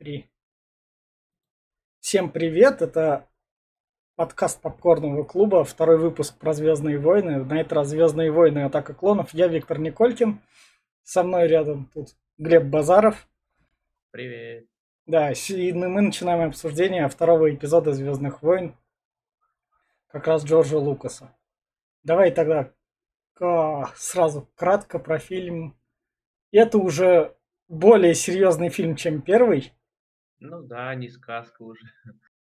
Три. Всем привет, это подкаст Попкорного клуба, второй выпуск про Звездные войны. На этот раз Звездные войны Атака клонов. Я Виктор Николькин. Со мной рядом тут Глеб Базаров. Привет. Да, и мы начинаем обсуждение второго эпизода Звездных войн, как раз Джорджа Лукаса. Давай тогда сразу кратко про фильм. Это уже более серьезный фильм, чем первый. Ну да, не сказка уже.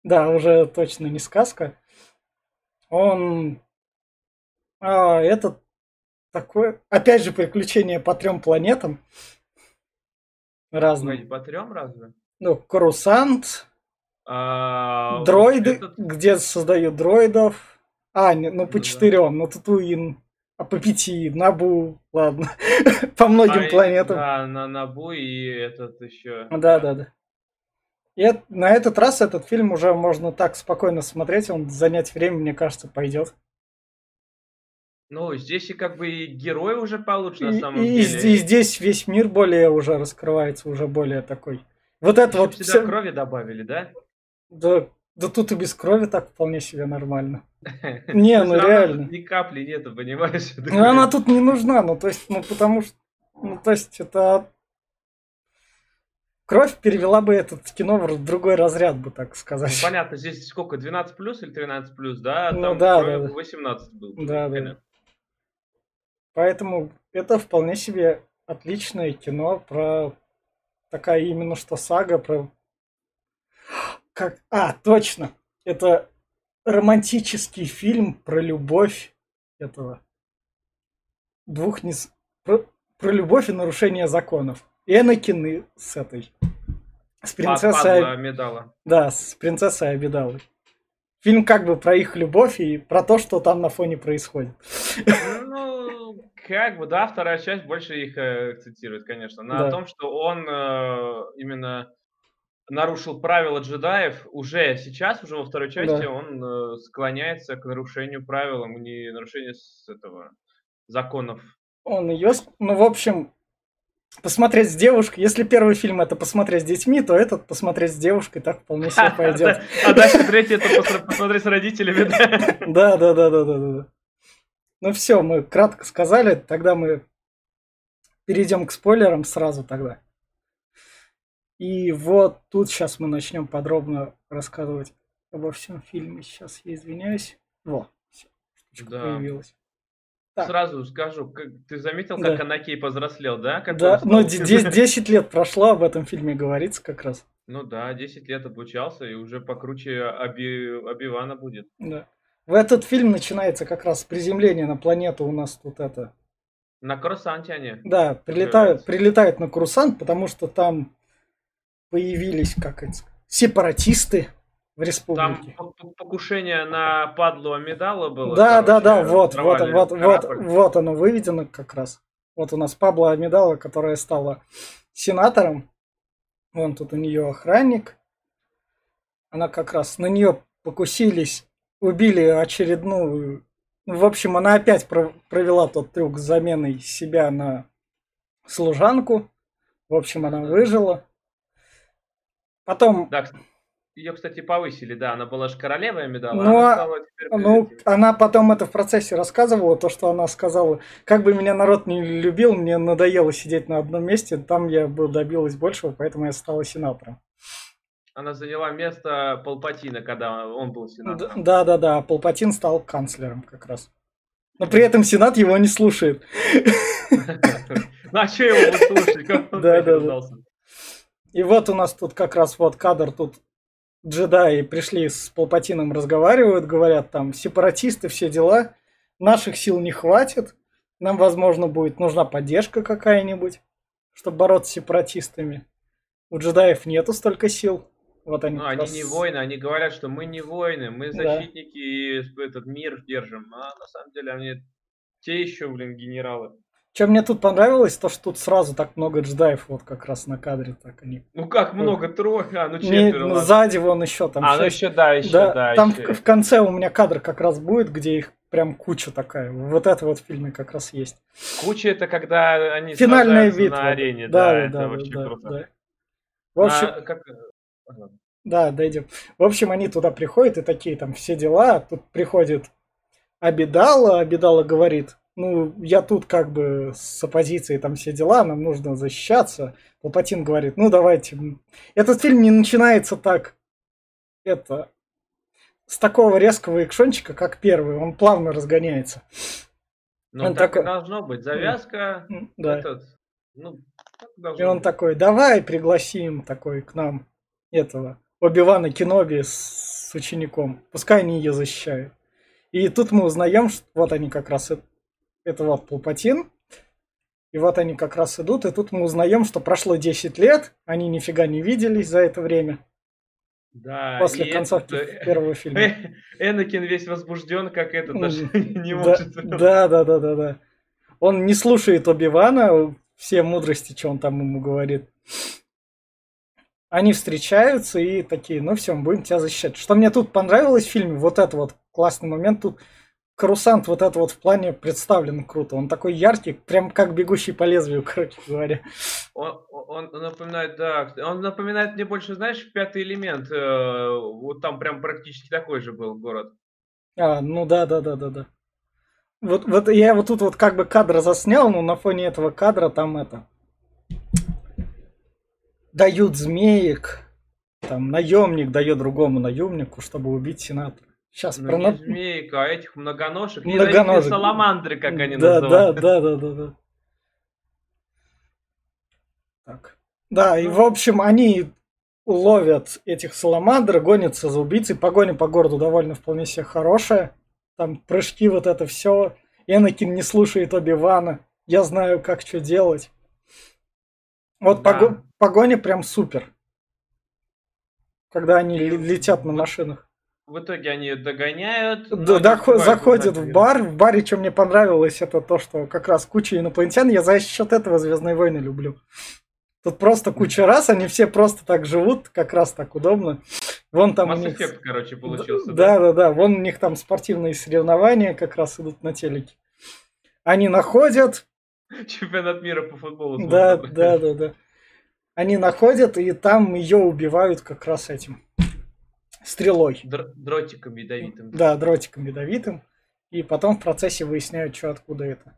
Да, уже точно не сказка. Он... А, этот такое... Опять же, приключение по трем планетам. Разные. По трем разве? Ну, Крусант, а, дроиды, этот... где создают дроидов. А, не, ну по ну, четырем, да. ну Татуин. А по пяти, Набу, ладно. по многим а, планетам. Да, на Набу и этот еще. Да, да, да. И на этот раз этот фильм уже можно так спокойно смотреть, он занять время, мне кажется, пойдет. Ну, здесь и как бы и герой уже получше на самом и, деле. И здесь весь мир более уже раскрывается, уже более такой. Вот это вот. Сюда все... крови добавили, да? Да, да тут и без крови так вполне себе нормально. Не, ну реально. Ни капли нету, понимаешь? Ну она тут не нужна, ну то есть, ну потому что, ну то есть это Кровь перевела бы этот кино в другой разряд, бы так сказать. Ну, понятно, здесь сколько, 12 плюс или 13 плюс, да? Ну, Там да, да, 18 был. Да, да. Поэтому это вполне себе отличное кино про такая именно что сага про... Как... А, точно! Это романтический фильм про любовь этого двух не... Про, про любовь и нарушение законов. Энакин с этой... С принцессой... Амидала. Да, с принцессой Амидалой. Фильм как бы про их любовь и про то, что там на фоне происходит. Ну, как бы, да, вторая часть больше их э, цитирует, конечно. На да. том, что он э, именно нарушил правила джедаев, уже сейчас, уже во второй части, да. он э, склоняется к нарушению правил, не нарушению с этого законов. Он ее, ну, в общем, посмотреть с девушкой. Если первый фильм это посмотреть с детьми, то этот посмотреть с девушкой так вполне себе пойдет. А дальше третий это посмотреть с родителями, да? Да, да, да, да, да. Ну все, мы кратко сказали, тогда мы перейдем к спойлерам сразу тогда. И вот тут сейчас мы начнем подробно рассказывать обо всем фильме. Сейчас я извиняюсь. Во, все, штучка да. появилась. Так. Сразу скажу, как, ты заметил, как да. Анакей повзрослел, да? Как да, ну 10, 10 лет прошло, об этом фильме говорится как раз. Ну да, 10 лет обучался и уже покруче Оби, Оби-Вана будет. Да. В этот фильм начинается как раз приземление на планету у нас тут это. На Курсанте они. Да, прилетают, прилетают на Курсант, потому что там появились, как это, сепаратисты, в республике. Там покушение на падлу Амидала было. Да, короче, да, да, вот, вот, вот, вот, вот оно выведено как раз. Вот у нас Пабло Амидала, которая стала сенатором. Вон тут у нее охранник. Она как раз на нее покусились, убили очередную. Ну, в общем, она опять провела тот трюк с заменой себя на служанку. В общем, она выжила. Потом... Да, ее, кстати, повысили, да, она была же королевой медала, ну, она стала теперь Ну, она потом это в процессе рассказывала, то, что она сказала, как бы меня народ не любил, мне надоело сидеть на одном месте, там я бы добилась большего, поэтому я стала сенатором. Она заняла место Палпатина, когда он был сенатором. Да, да, да, Палпатин стал канцлером как раз. Но при этом Сенат его не слушает. Ну а что его слушать? Да, да, да. И вот у нас тут как раз вот кадр, тут джедаи пришли с Палпатином, разговаривают, говорят там, сепаратисты, все дела, наших сил не хватит, нам, возможно, будет нужна поддержка какая-нибудь, чтобы бороться с сепаратистами. У джедаев нету столько сил. Вот они, ну, они раз... не воины, они говорят, что мы не воины, мы защитники да. и этот мир держим. А на самом деле они те еще, блин, генералы. Что мне тут понравилось, то что тут сразу так много джедаев вот как раз на кадре так они. Ну как много, трое, а ну четверо. Не, ну, сзади вон еще там. А, ну еще да, еще да. да там еще. В, в конце у меня кадр как раз будет, где их прям куча такая. Вот это вот в фильме как раз есть. Куча это когда они Финальная битва. на арене, да, да, да, это да, очень да, круто. Да. В общем, а, как... Да, дойдем. В общем, они туда приходят и такие там все дела. Тут приходит Абидала, Абидала говорит, ну, я тут как бы с оппозицией там все дела, нам нужно защищаться. Палпатин говорит, ну, давайте. Этот фильм не начинается так, это, с такого резкого экшончика, как первый. Он плавно разгоняется. Ну, он так такой... должно быть. Завязка, да. этот, ну, и он быть. такой, давай пригласим такой к нам этого Оби-Вана Кеноби с учеником. Пускай они ее защищают. И тут мы узнаем, что вот они как раз, это вот Палпатин, и вот они как раз идут, и тут мы узнаем, что прошло 10 лет, они нифига не виделись за это время. Да, После концовки этот, первого фильма. Энакин весь возбужден, как этот даже не может. Да, да, да, да, да. Он не слушает Оби-Вана, все мудрости, что он там ему говорит. Они встречаются и такие, ну все, мы будем тебя защищать. Что мне тут понравилось в фильме, вот это вот классный момент, тут Карусант вот это вот в плане представлен круто. Он такой яркий, прям как бегущий по лезвию, короче говоря. Он, он напоминает, да, он напоминает мне больше, знаешь, пятый элемент. Э, вот там прям практически такой же был город. А, ну да, да, да, да, да. Вот, вот я вот тут вот как бы кадр заснял, но на фоне этого кадра там это дают змеек, там наемник дает другому наемнику, чтобы убить сенатора. Сейчас ну, про не змейка, а этих многоножек. Многоножек. Саламандры, как они да, называют. Да, да, да, да, да. Так. Да, и в общем они ловят этих саламандр, гонятся за убийцей. Погоня по городу довольно вполне себе хорошая. Там прыжки, вот это все. Энакин не слушает Оби-Вана. Я знаю, как что делать. Вот да. пого- погоня прям супер. Когда они летят на машинах. В итоге они догоняют. Да, доход, заходят в бар. В баре, что мне понравилось, это то, что как раз куча инопланетян. Я за счет этого Звездные войны люблю. Тут просто куча раз, они все просто так живут, как раз так удобно. Вон там Mass у них... Effect, короче, получился. Да, да, да, да. Вон у них там спортивные соревнования как раз идут на телеке. Они находят... Чемпионат мира по футболу. Да, да, да, да. Они находят, и там ее убивают как раз этим стрелой. Др- дротиком ядовитым. Да, дротиком ядовитым. И потом в процессе выясняют, что откуда это.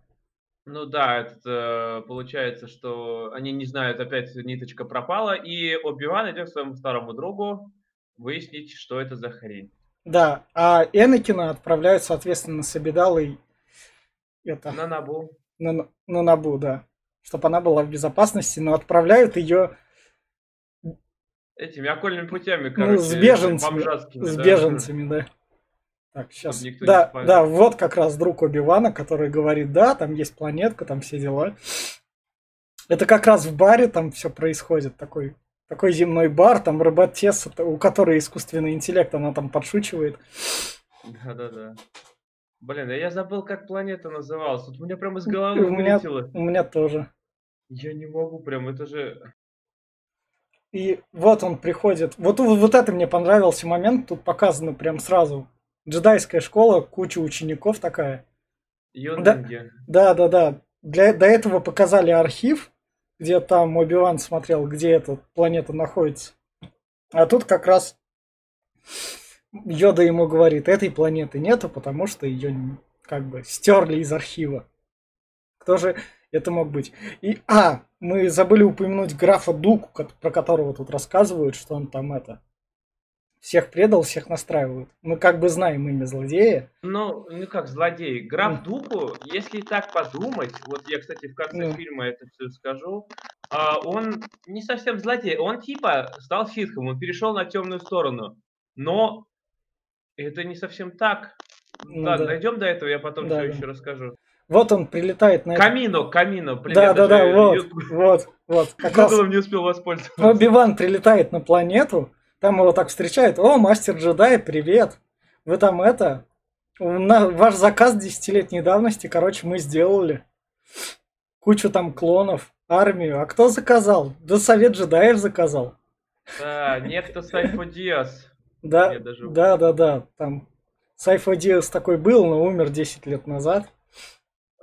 Ну да, это получается, что они не знают, опять ниточка пропала, и Оби-Ван идет к своему старому другу выяснить, что это за хрень. Да, а Энакина отправляют, соответственно, с Абидалой это... На Набу. На, на Набу, да. Чтобы она была в безопасности, но отправляют ее Этими окольными путями, короче. Ну, с беженцами. С да. беженцами, да. Так, сейчас. Да, да, вот как раз друг Оби-Вана, который говорит, да, там есть планетка, там все дела. Это как раз в баре там все происходит, такой, такой земной бар, там робот у которой искусственный интеллект, она там подшучивает. Да-да-да. Блин, а я забыл, как планета называлась. Тут у меня прям из головы у меня, у меня тоже. Я не могу прям, это же... И вот он приходит. Вот, вот это мне понравился момент. Тут показано прям сразу. Джедайская школа, куча учеников такая. Да, да, да, да. Для, до этого показали архив, где там Оби-Ван смотрел, где эта планета находится. А тут как раз Йода ему говорит, этой планеты нету, потому что ее как бы стерли из архива. Кто же это мог быть? И, а, мы забыли упомянуть графа Дуку, про которого тут рассказывают, что он там это всех предал, всех настраивают. Мы как бы знаем имя злодея. Ну, ну как злодей. Граф Дуку, если так подумать, вот я, кстати, в конце mm. фильма это все скажу, а, он не совсем злодей. Он типа стал ситхом, он перешел на темную сторону. Но это не совсем так. Ну, Ладно, да. дойдем до этого, я потом да, все да. еще расскажу. Вот он прилетает на... Камино, Камино. Да, да, да, вот, вот, вот. Как раз не успел воспользоваться. Оби-Ван прилетает на планету, там его так встречают. О, мастер джедай, привет. Вы там это... На, ваш заказ десятилетней давности, короче, мы сделали. Кучу там клонов, армию. А кто заказал? Да совет джедаев заказал. Да, некто Сайфо Диас. Да, да, да, да. Там Сайфо Диас такой был, но умер 10 лет назад.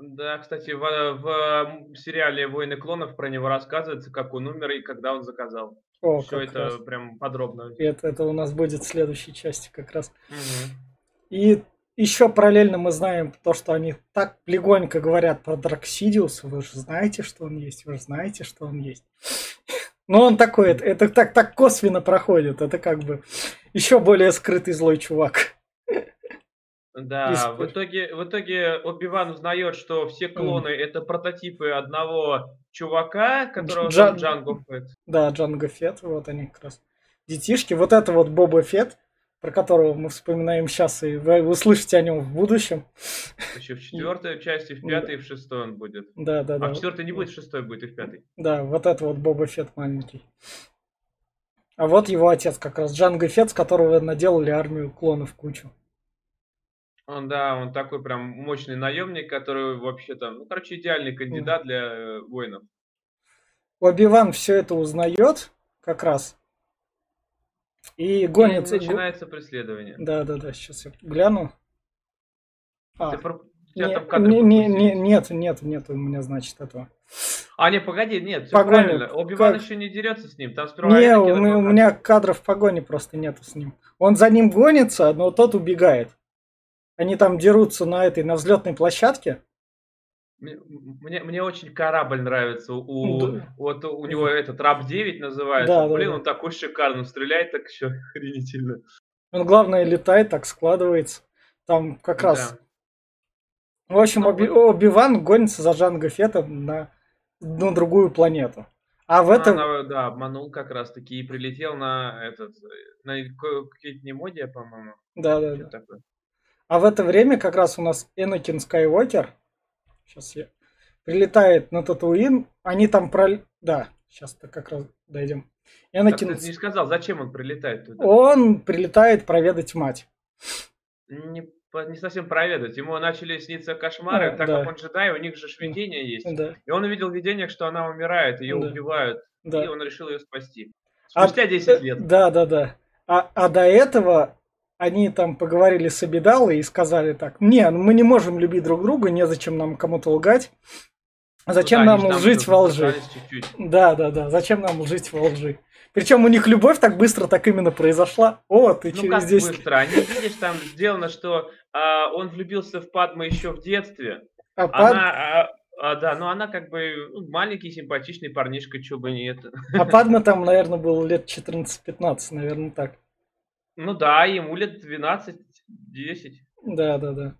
Да, кстати, в, в сериале «Войны клонов» про него рассказывается, как он умер и когда он заказал. О, Все это раз. прям подробно. Это, это у нас будет в следующей части как раз. Угу. И еще параллельно мы знаем то, что они так легонько говорят про Драксидиуса. Вы же знаете, что он есть, вы же знаете, что он есть. Но он такой, это, это так, так косвенно проходит. Это как бы еще более скрытый злой чувак. Да, в итоге, в итоге Оби-Ван узнает, что все клоны mm. это прототипы одного чувака, которого Джан... Джанго Фетт. Да, Джанго Фетт, вот они как раз. Детишки. Вот это вот Боба Фетт, про которого мы вспоминаем сейчас, и вы услышите о нем в будущем. Еще в четвертой части, в пятой и в шестой он будет. Да, да, а да. А в четвертой не будет, в шестой будет и в пятой. Да, вот это вот Боба Фетт маленький. А вот его отец как раз, Джанго Фетт, с которого наделали армию клонов кучу. Он, да, он такой прям мощный наемник, который вообще там, ну, короче, идеальный кандидат для э, воинов. Оби-Ван все это узнает как раз. И гонится. И начинается преследование. Да, да, да, сейчас я гляну. А, Ты про... не, не, не, не, нет, нет, нет у меня, значит, этого. А, не, погоди, нет, все погони. правильно. Оби-Ван как... еще не дерется с ним. Там сперва не, у, у меня кадров погони просто нету с ним. Он за ним гонится, но тот убегает. Они там дерутся на этой, на взлетной площадке. Мне, мне очень корабль нравится. У, да. Вот у него этот Раб 9 называется. Да, Блин, да, он такой шикарный, стреляет так еще охренительно. Он, главное, летает, так складывается. Там как да. раз... В общем, ну, Оби- Оби-Ван гонится за Джанго Феттом на, на другую планету. А в этом... Она, да, обманул как раз таки и прилетел на этот... На какие-то немодия, по-моему. Да, да, да. Такое. А в это время как раз у нас Энакин Скайуокер, сейчас я, прилетает на Татуин, они там про... Да, сейчас-то как раз дойдем. Энакин... ты не сказал, зачем он прилетает туда? Он прилетает проведать мать. Не, не совсем проведать. Ему начали сниться кошмары, а, так да. как он джедай, у них же видение есть. Да. И он увидел видение, что она умирает, ее да. убивают. Да. И он решил ее спасти. А Спустя а, 10 лет. Да, да, да. А, а до этого они там поговорили с Абидалой и сказали так, не, ну мы не можем любить друг друга, незачем нам кому-то лгать. Зачем ну, да, нам жить во лжи? Да, да, да. Зачем нам жить во лжи? Причем у них любовь так быстро, так именно произошла. О, ты ну, через 10 быстро? Они, видишь, там сделано, что а, он влюбился в Падму еще в детстве. А, Пад... Она, а, а, да, но она как бы ну, маленький, симпатичный парнишка, чего бы нет. А Падма там, наверное, был лет 14-15, наверное, так. Ну да, ему лет 12-10. Да, да, да.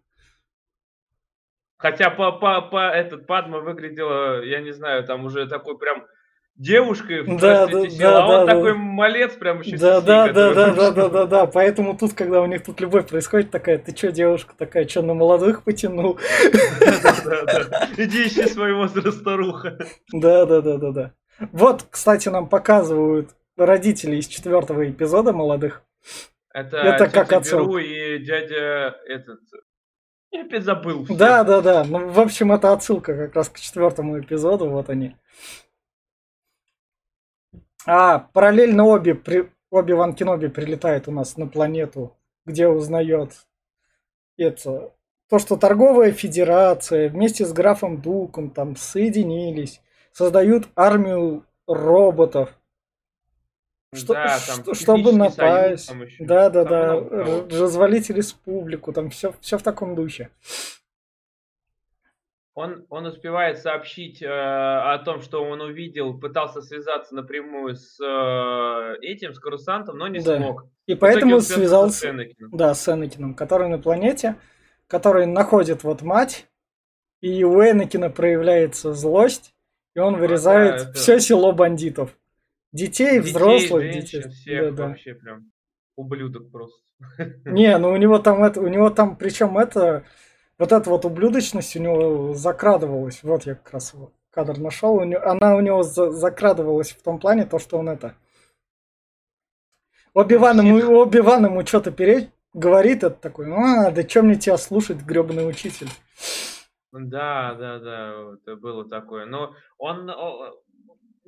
Хотя по, по, по этот Падма выглядела, я не знаю, там уже такой прям девушкой в да, да, села, да, а он да, такой да. малец прям еще да, да, да, да, да, да, да, да, поэтому тут, когда у них тут любовь происходит, такая, ты что, девушка такая, что на молодых потянул? Иди ищи возраст, старуха. Да, да, да, да, да. Вот, кстати, нам показывают родители из четвертого эпизода молодых. Это, это как отцов. и дядя этот. Я опять забыл. Все. Да, да, да. Ну, в общем, это отсылка как раз к четвертому эпизоду. Вот они. А, параллельно обе, при, обе Ван Кеноби прилетает у нас на планету, где узнает это, то, что торговая федерация вместе с графом Дуком там соединились, создают армию роботов, что, да, там чтобы напасть, да, да, да, развалить республику, там все, все в таком духе. Он, он успевает сообщить э, о том, что он увидел, пытался связаться напрямую с э, этим, с курсантом, но не да. смог. И поэтому связался с Энакином. Да, с Энакином, который на планете, который находит вот мать, и у Энакина проявляется злость, и он вырезает а, да, это... все село бандитов. Детей, детей взрослых, женщин, детей. Всех да, вообще да. прям ублюдок просто. Не, ну у него там это, у него там, причем это, вот эта вот ублюдочность у него закрадывалась. Вот я как раз кадр нашел. У него, она у него за, закрадывалась в том плане, то, что он это... Оби-Ван ему, Оби ему что-то перед говорит, это такой, а, да чем мне тебя слушать, гребаный учитель. Да, да, да, это было такое. Но он,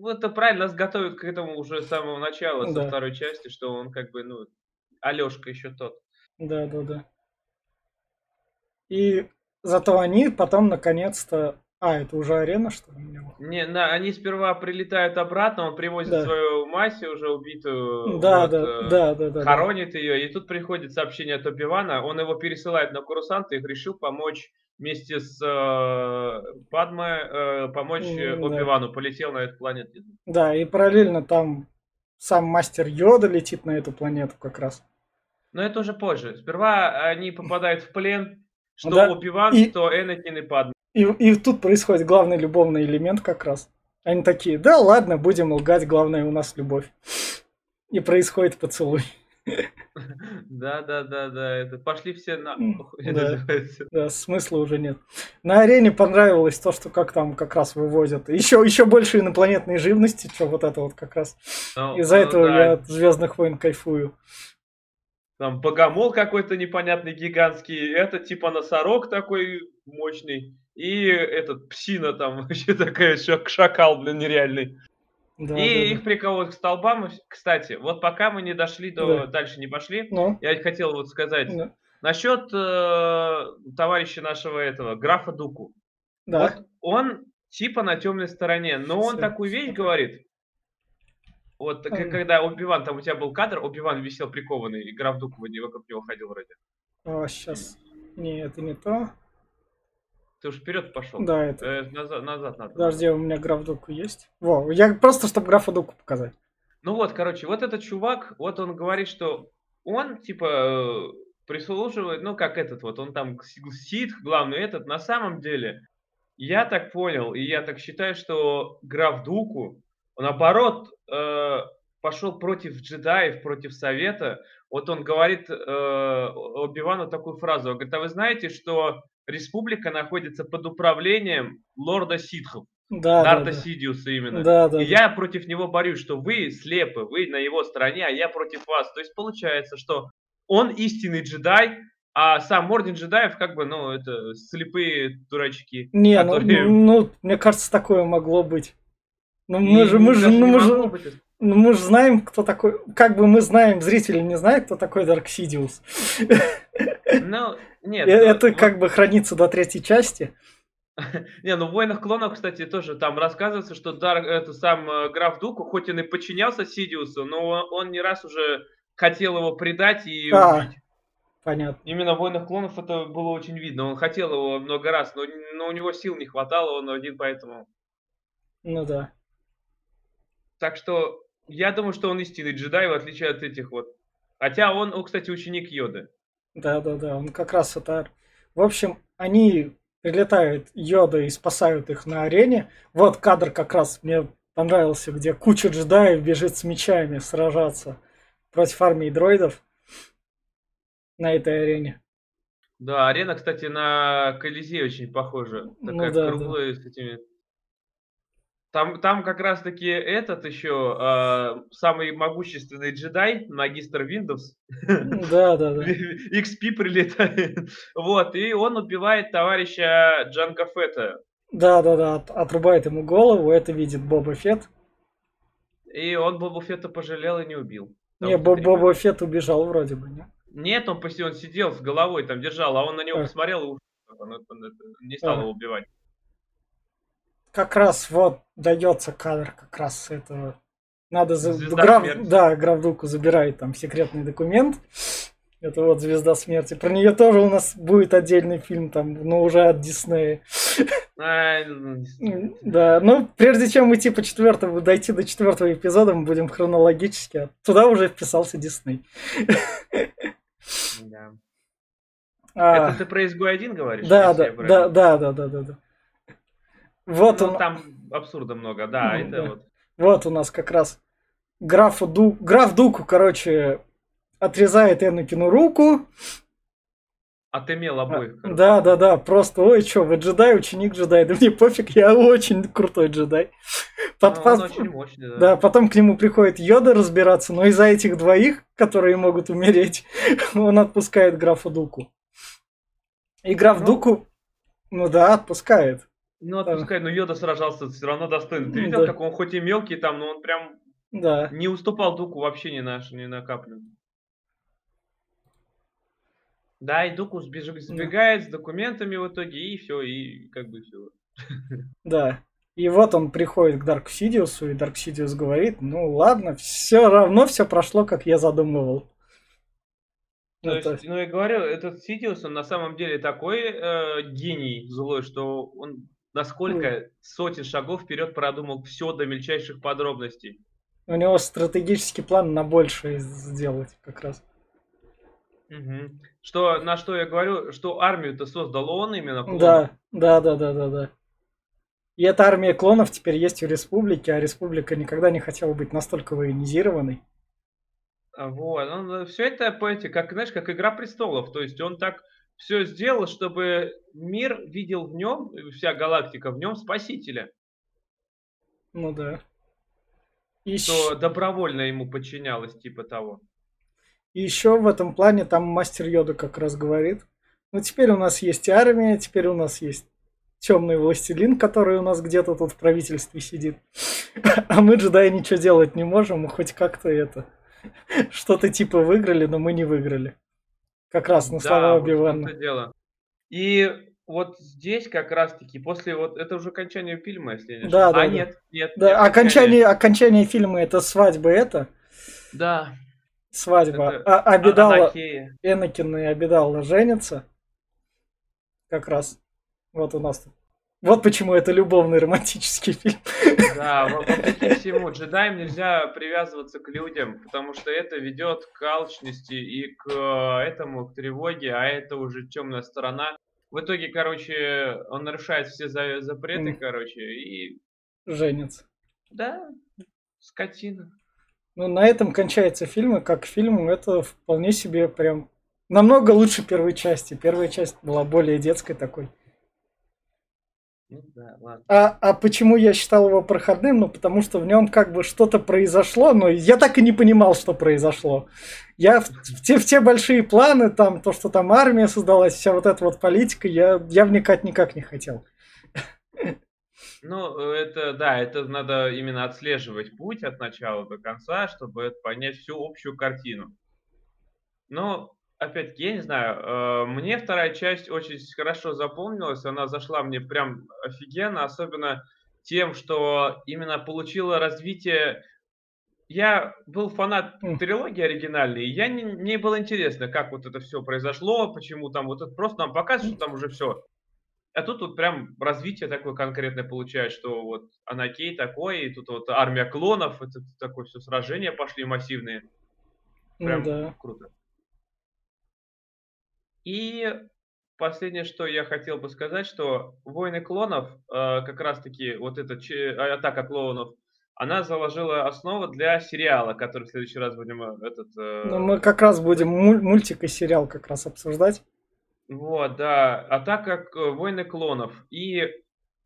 ну, это правильно, нас готовят к этому уже с самого начала, да. со второй части, что он как бы, ну, Алешка еще тот. Да, да, да. И зато они потом наконец-то А, это уже арена, что ли? Не, на, они сперва прилетают обратно, он привозит да. свою мать уже убитую, да, вот, да, э, да, да, да, хоронит ее, и тут приходит сообщение от Оби-Вана, он его пересылает на курсанта и решил помочь вместе с э, Падме э, помочь да. Оби-Вану, полетел на эту планету. Да, и параллельно там сам мастер Йода летит на эту планету как раз. Но это уже позже. Сперва они попадают в плен, что да. Оби-Ван, и... что Энакин и Падме. И, и тут происходит главный любовный элемент как раз. Они такие, да ладно, будем лгать, главное у нас любовь. И происходит поцелуй. Да, да, да, да, это пошли все на... Да, да, смысла уже нет. На арене понравилось то, что как там как раз выводят. Еще, еще больше инопланетной живности, что вот это вот как раз. Ну, Из-за ну, этого да. я от Звездных войн кайфую. Там богомол какой-то непонятный, гигантский. Это типа носорог такой мощный. И этот псина там вообще такая шакал, блин, нереальный. Да, и да, их да. приколот к столбам. Кстати, вот пока мы не дошли до... Да. Дальше не пошли, ну? я хотел вот сказать да. насчет э, товарища нашего этого, графа Дуку. Да. Вот он типа на темной стороне, но он Все. такую вещь говорит. Вот mm. когда Убиван, там у тебя был кадр, Убиван висел прикованный, и граф Дуку вокруг него ходил вроде. О, сейчас. Не, это не то. Ты уж вперед пошел. Да, это. Э, назад, назад надо. Подожди, у меня граф дуку есть. Во, я просто, чтобы графа дуку показать. Ну вот, короче, вот этот чувак, вот он говорит, что он, типа, прислуживает, ну, как этот вот, он там ситх, главный этот, на самом деле, я так понял, и я так считаю, что граф Дуку, наоборот, э, пошел против джедаев, против совета. Вот он говорит э, Оби-Вану такую фразу, он говорит, а вы знаете, что республика находится под управлением лорда ситхов. Да, Дарта да, да. Сидиуса именно. Да, да, и да. я против него борюсь, что вы слепы, вы на его стороне, а я против вас. То есть получается, что он истинный джедай, а сам орден джедаев как бы, ну, это слепые дурачки. Не, ну, которые... ну, ну, мне кажется, такое могло быть. Ну, мы же, мы же, ну, мы же, ну, мы же знаем, кто такой, как бы мы знаем, зрители не знают, кто такой Дарк Сидиус. Ну, нет. Э, это ну, как бы хранится до третьей части. Не, ну в «Войнах клонов», кстати, тоже там рассказывается, что Дар, это сам э, граф Дуку, хоть он и подчинялся Сидиусу, но он не раз уже хотел его предать и а, убить. Понятно. Именно в «Войнах клонов» это было очень видно. Он хотел его много раз, но, но у него сил не хватало, он один поэтому. Ну да. Так что я думаю, что он истинный джедай, в отличие от этих вот. Хотя он, он кстати, ученик Йоды. Да, да, да, он как раз это... В общем, они прилетают Йода и спасают их на арене. Вот кадр как раз мне понравился, где куча джедаев бежит с мечами сражаться против армии дроидов на этой арене. Да, арена, кстати, на Колизей очень похожа. Ну Такая ну, да, круглая да. с этими там, там как раз-таки этот еще э, самый могущественный джедай, магистр Windows. Да, да, да. XP прилетает. Вот, и он убивает товарища Джанга Фетта. Да, да, да, отрубает ему голову, это видит Боба Фетт. И он Боба Фетта пожалел и не убил. Не, Боб, Боба Фетт убежал вроде бы, не? Нет, он, он сидел с головой, там держал, а он на него а. посмотрел и ушел. Он, он, он не стал а. его убивать как раз вот дается кадр как раз с этого. Надо за... Граф... Да, граф Дуку забирает там секретный документ. Это вот звезда смерти. Про нее тоже у нас будет отдельный фильм, там, но уже от Диснея. А, ну, да, ну прежде чем идти по четвертому, дойти до четвертого эпизода, мы будем хронологически. А туда уже вписался Дисней. А, Это ты про изгой 1 говоришь? Да, да, да, да, да, да, да. Вот ну, он. Там абсурда много, да. Ну, это да. Вот. вот у нас как раз графу Ду... граф Дуку, короче, отрезает Энакину руку. Отымел обоих. А, да, да, да, просто, ой, что, вы джедай, ученик джедай, да мне пофиг, я очень крутой джедай. Под, ну, под... очень мощный, да. да, потом к нему приходит Йода разбираться, но из-за этих двоих, которые могут умереть, он отпускает графа Дуку. И граф ну... Дуку, ну да, отпускает. Ну, отпускай, но Йода сражался все равно достойно. Ты видел, да. как он хоть и мелкий там, но он прям да. не уступал Дуку вообще ни на, ни на каплю. Да, и Дуку сбежит, сбегает с документами в итоге, и все, и как бы все. Да. И вот он приходит к Дарк Сидиусу, и Дарк Сидиус говорит, ну ладно, все равно все прошло, как я задумывал. То это... есть, ну я говорю, этот Сидиус, он на самом деле такой э, гений злой, что он насколько mm. сотен шагов вперед продумал все до мельчайших подробностей. У него стратегический план на большее сделать как раз. Угу. Что, на что я говорю, что армию-то создал он именно клонов. Да, да, да, да, да, да. И эта армия клонов теперь есть в республике, а республика никогда не хотела быть настолько военизированной. А, вот, он, все это, понимаете, как, знаешь, как Игра Престолов. То есть он так все сделал, чтобы мир видел в нем, вся галактика в нем спасителя. Ну да. И что добровольно ему подчинялось, типа того. И еще в этом плане там мастер Йода как раз говорит. Ну теперь у нас есть армия, теперь у нас есть темный властелин, который у нас где-то тут в правительстве сидит. А мы джедаи ничего делать не можем, мы хоть как-то это... Что-то типа выиграли, но мы не выиграли. Как раз на да, слова Оби-Вана. дело. И вот здесь как раз-таки после вот это уже окончание фильма, если не Да, да. А да. нет, нет. Да, нет, окончание, окончание фильма это свадьба это. Да. Свадьба. Это... А, Абидала, Энакин и Абидала женятся. Как раз. Вот у нас тут. Вот почему это любовный романтический фильм. Да, вопреки всему, джедаям нельзя привязываться к людям, потому что это ведет к алчности и к э, этому, к тревоге, а это уже темная сторона. В итоге, короче, он нарушает все запреты, mm. короче, и... Женится. Да, скотина. Ну, на этом кончается фильм, и как фильм это вполне себе прям намного лучше первой части. Первая часть была более детской такой. Ну, да, ладно. А, а почему я считал его проходным? Ну, потому что в нем как бы что-то произошло, но я так и не понимал, что произошло. Я в, в, те, в те большие планы, там, то, что там армия создалась, вся вот эта вот политика, я, я вникать никак не хотел. Ну, это, да, это надо именно отслеживать путь от начала до конца, чтобы понять всю общую картину. Но опять-таки, я не знаю, э, мне вторая часть очень хорошо запомнилась, она зашла мне прям офигенно, особенно тем, что именно получила развитие я был фанат трилогии оригинальной, и я не, мне было интересно, как вот это все произошло, почему там вот это просто нам показывают, что там уже все. А тут вот прям развитие такое конкретное получает, что вот Анакей такой, и тут вот армия клонов, это такое все сражения пошли массивные. Ну прям ну, да. круто. И последнее, что я хотел бы сказать, что «Войны клонов», э, как раз-таки вот эта атака клонов, она заложила основу для сериала, который в следующий раз будем э, этот... Э, ну, мы как раз будем мультик и сериал как раз обсуждать. Вот, да. Атака «Войны клонов». И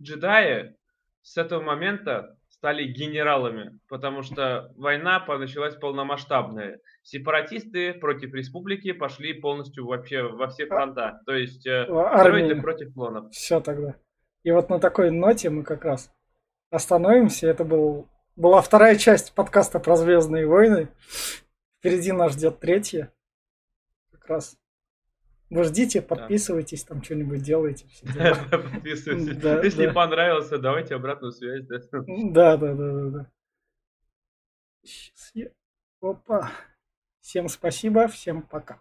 джедаи с этого момента стали генералами, потому что война началась полномасштабная. Сепаратисты против республики пошли полностью вообще во все фронта. То есть э, дроиды против клонов. Все тогда. И вот на такой ноте мы как раз остановимся. Это был, была вторая часть подкаста про Звездные войны. Впереди нас ждет третья. Как раз вы ждите, подписывайтесь, там что-нибудь делайте. Подписывайтесь. Если понравился, давайте обратную связь. Да, да, да, да, да. Сейчас я... Опа. Всем спасибо, всем пока.